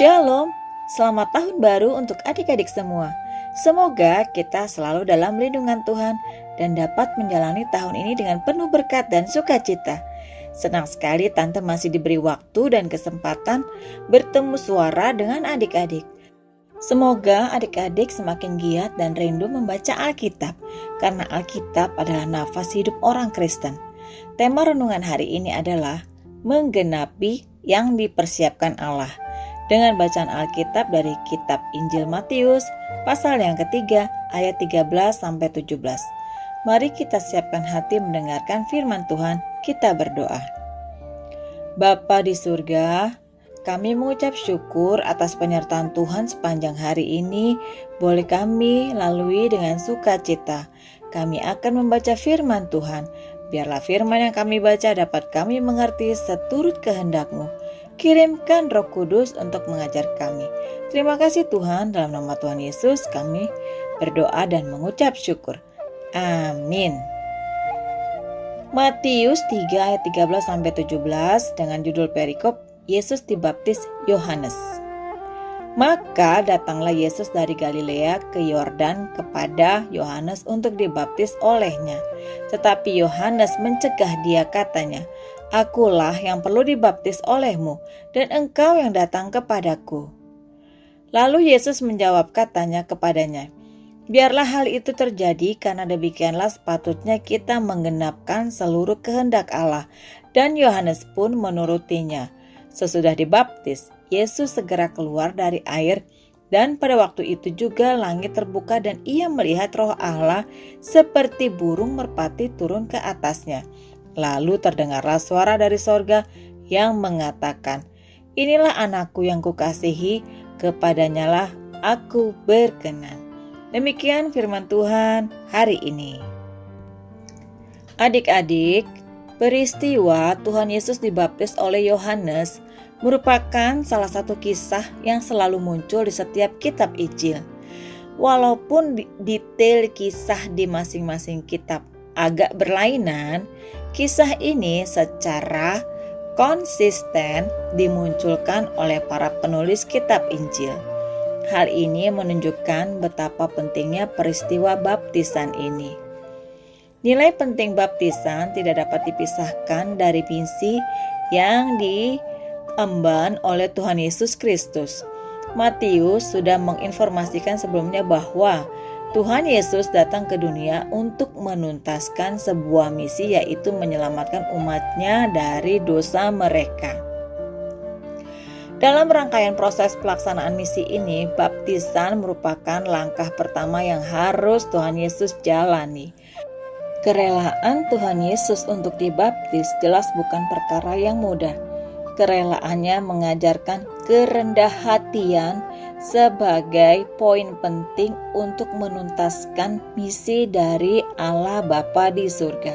Shalom, selamat tahun baru untuk adik-adik semua. Semoga kita selalu dalam lindungan Tuhan dan dapat menjalani tahun ini dengan penuh berkat dan sukacita. Senang sekali Tante masih diberi waktu dan kesempatan bertemu suara dengan adik-adik. Semoga adik-adik semakin giat dan rindu membaca Alkitab, karena Alkitab adalah nafas hidup orang Kristen. Tema renungan hari ini adalah menggenapi yang dipersiapkan Allah dengan bacaan Alkitab dari kitab Injil Matius pasal yang ketiga ayat 13 sampai 17. Mari kita siapkan hati mendengarkan firman Tuhan, kita berdoa. Bapa di surga, kami mengucap syukur atas penyertaan Tuhan sepanjang hari ini. Boleh kami lalui dengan sukacita. Kami akan membaca firman Tuhan. Biarlah firman yang kami baca dapat kami mengerti seturut kehendak-Mu. Kirimkan Roh Kudus untuk mengajar kami. Terima kasih Tuhan, dalam nama Tuhan Yesus kami berdoa dan mengucap syukur. Amin. Matius 3 ayat 13 sampai 17 dengan judul perikop Yesus dibaptis Yohanes. Maka datanglah Yesus dari Galilea ke Yordan kepada Yohanes untuk dibaptis olehnya. Tetapi Yohanes mencegah dia katanya, Akulah yang perlu dibaptis olehmu, dan engkau yang datang kepadaku. Lalu Yesus menjawab katanya kepadanya, Biarlah hal itu terjadi karena demikianlah sepatutnya kita menggenapkan seluruh kehendak Allah. Dan Yohanes pun menurutinya. Sesudah dibaptis, Yesus segera keluar dari air dan pada waktu itu juga langit terbuka dan ia melihat roh Allah seperti burung merpati turun ke atasnya. Lalu terdengarlah suara dari sorga yang mengatakan, Inilah anakku yang kukasihi, kepadanya lah aku berkenan. Demikian firman Tuhan hari ini. Adik-adik, peristiwa Tuhan Yesus dibaptis oleh Yohanes merupakan salah satu kisah yang selalu muncul di setiap kitab Injil. Walaupun detail kisah di masing-masing kitab agak berlainan, kisah ini secara konsisten dimunculkan oleh para penulis kitab Injil. Hal ini menunjukkan betapa pentingnya peristiwa baptisan ini. Nilai penting baptisan tidak dapat dipisahkan dari misi yang diemban oleh Tuhan Yesus Kristus. Matius sudah menginformasikan sebelumnya bahwa Tuhan Yesus datang ke dunia untuk menuntaskan sebuah misi yaitu menyelamatkan umatnya dari dosa mereka. Dalam rangkaian proses pelaksanaan misi ini, baptisan merupakan langkah pertama yang harus Tuhan Yesus jalani. Kerelaan Tuhan Yesus untuk dibaptis jelas bukan perkara yang mudah. Kerelaannya mengajarkan kerendah hatian sebagai poin penting untuk menuntaskan misi dari Allah Bapa di surga.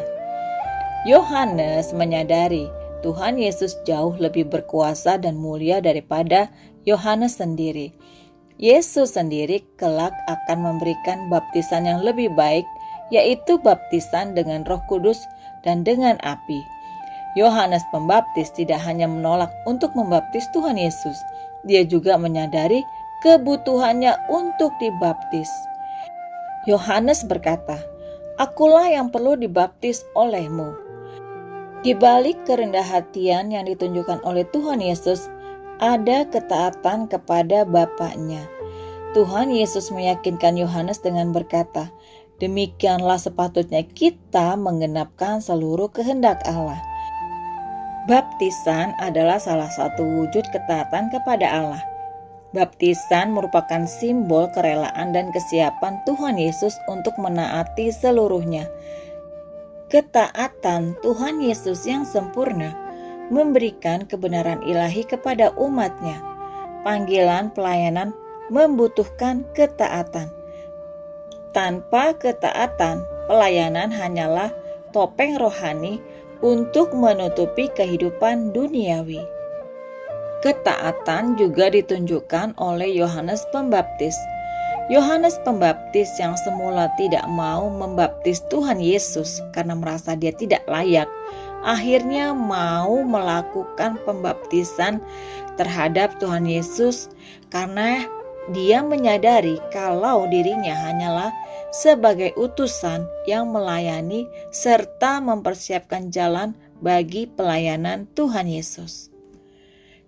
Yohanes menyadari Tuhan Yesus jauh lebih berkuasa dan mulia daripada Yohanes sendiri. Yesus sendiri kelak akan memberikan baptisan yang lebih baik, yaitu baptisan dengan Roh Kudus dan dengan api. Yohanes Pembaptis tidak hanya menolak untuk membaptis Tuhan Yesus, dia juga menyadari kebutuhannya untuk dibaptis. Yohanes berkata, "Akulah yang perlu dibaptis olehmu." Di balik kerendah hatian yang ditunjukkan oleh Tuhan Yesus, ada ketaatan kepada Bapaknya. Tuhan Yesus meyakinkan Yohanes dengan berkata, "Demikianlah sepatutnya kita menggenapkan seluruh kehendak Allah." Baptisan adalah salah satu wujud ketaatan kepada Allah. Baptisan merupakan simbol kerelaan dan kesiapan Tuhan Yesus untuk menaati seluruhnya. Ketaatan Tuhan Yesus yang sempurna memberikan kebenaran ilahi kepada umatnya. Panggilan pelayanan membutuhkan ketaatan. Tanpa ketaatan, pelayanan hanyalah topeng rohani untuk menutupi kehidupan duniawi. Ketaatan juga ditunjukkan oleh Yohanes Pembaptis. Yohanes Pembaptis yang semula tidak mau membaptis Tuhan Yesus karena merasa dia tidak layak, akhirnya mau melakukan pembaptisan terhadap Tuhan Yesus karena dia menyadari kalau dirinya hanyalah sebagai utusan yang melayani serta mempersiapkan jalan bagi pelayanan Tuhan Yesus.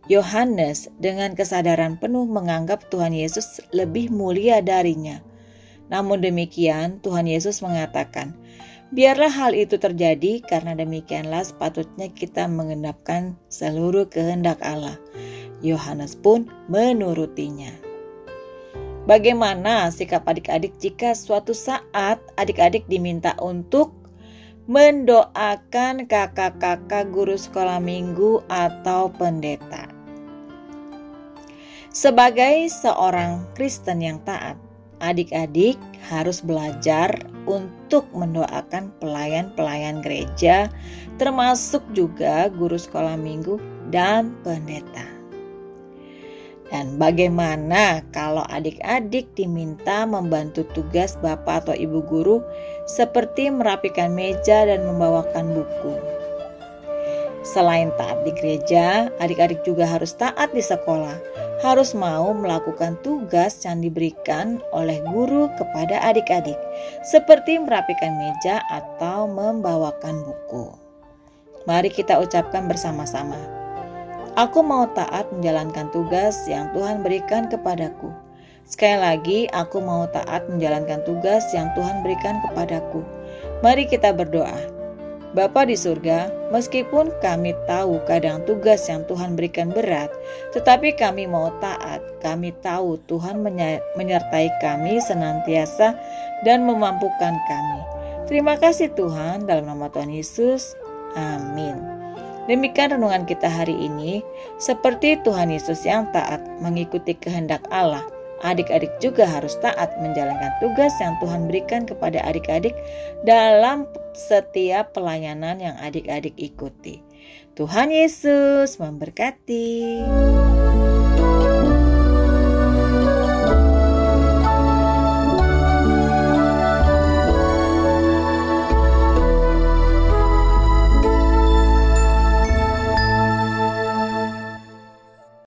Yohanes dengan kesadaran penuh menganggap Tuhan Yesus lebih mulia darinya. Namun demikian, Tuhan Yesus mengatakan, "Biarlah hal itu terjadi, karena demikianlah sepatutnya kita mengendapkan seluruh kehendak Allah." Yohanes pun menurutinya. Bagaimana sikap adik-adik jika suatu saat adik-adik diminta untuk mendoakan kakak-kakak guru sekolah minggu atau pendeta? Sebagai seorang Kristen yang taat, adik-adik harus belajar untuk mendoakan pelayan-pelayan gereja, termasuk juga guru sekolah minggu dan pendeta. Dan bagaimana kalau adik-adik diminta membantu tugas bapak atau ibu guru seperti merapikan meja dan membawakan buku? Selain taat di gereja, adik-adik juga harus taat di sekolah harus mau melakukan tugas yang diberikan oleh guru kepada adik-adik, seperti merapikan meja atau membawakan buku. Mari kita ucapkan bersama-sama. Aku mau taat menjalankan tugas yang Tuhan berikan kepadaku. Sekali lagi, aku mau taat menjalankan tugas yang Tuhan berikan kepadaku. Mari kita berdoa. Bapa di surga, meskipun kami tahu kadang tugas yang Tuhan berikan berat, tetapi kami mau taat. Kami tahu Tuhan menyertai kami senantiasa dan memampukan kami. Terima kasih Tuhan dalam nama Tuhan Yesus. Amin. Demikian renungan kita hari ini, seperti Tuhan Yesus yang taat mengikuti kehendak Allah adik-adik juga harus taat menjalankan tugas yang Tuhan berikan kepada adik-adik dalam setiap pelayanan yang adik-adik ikuti. Tuhan Yesus memberkati.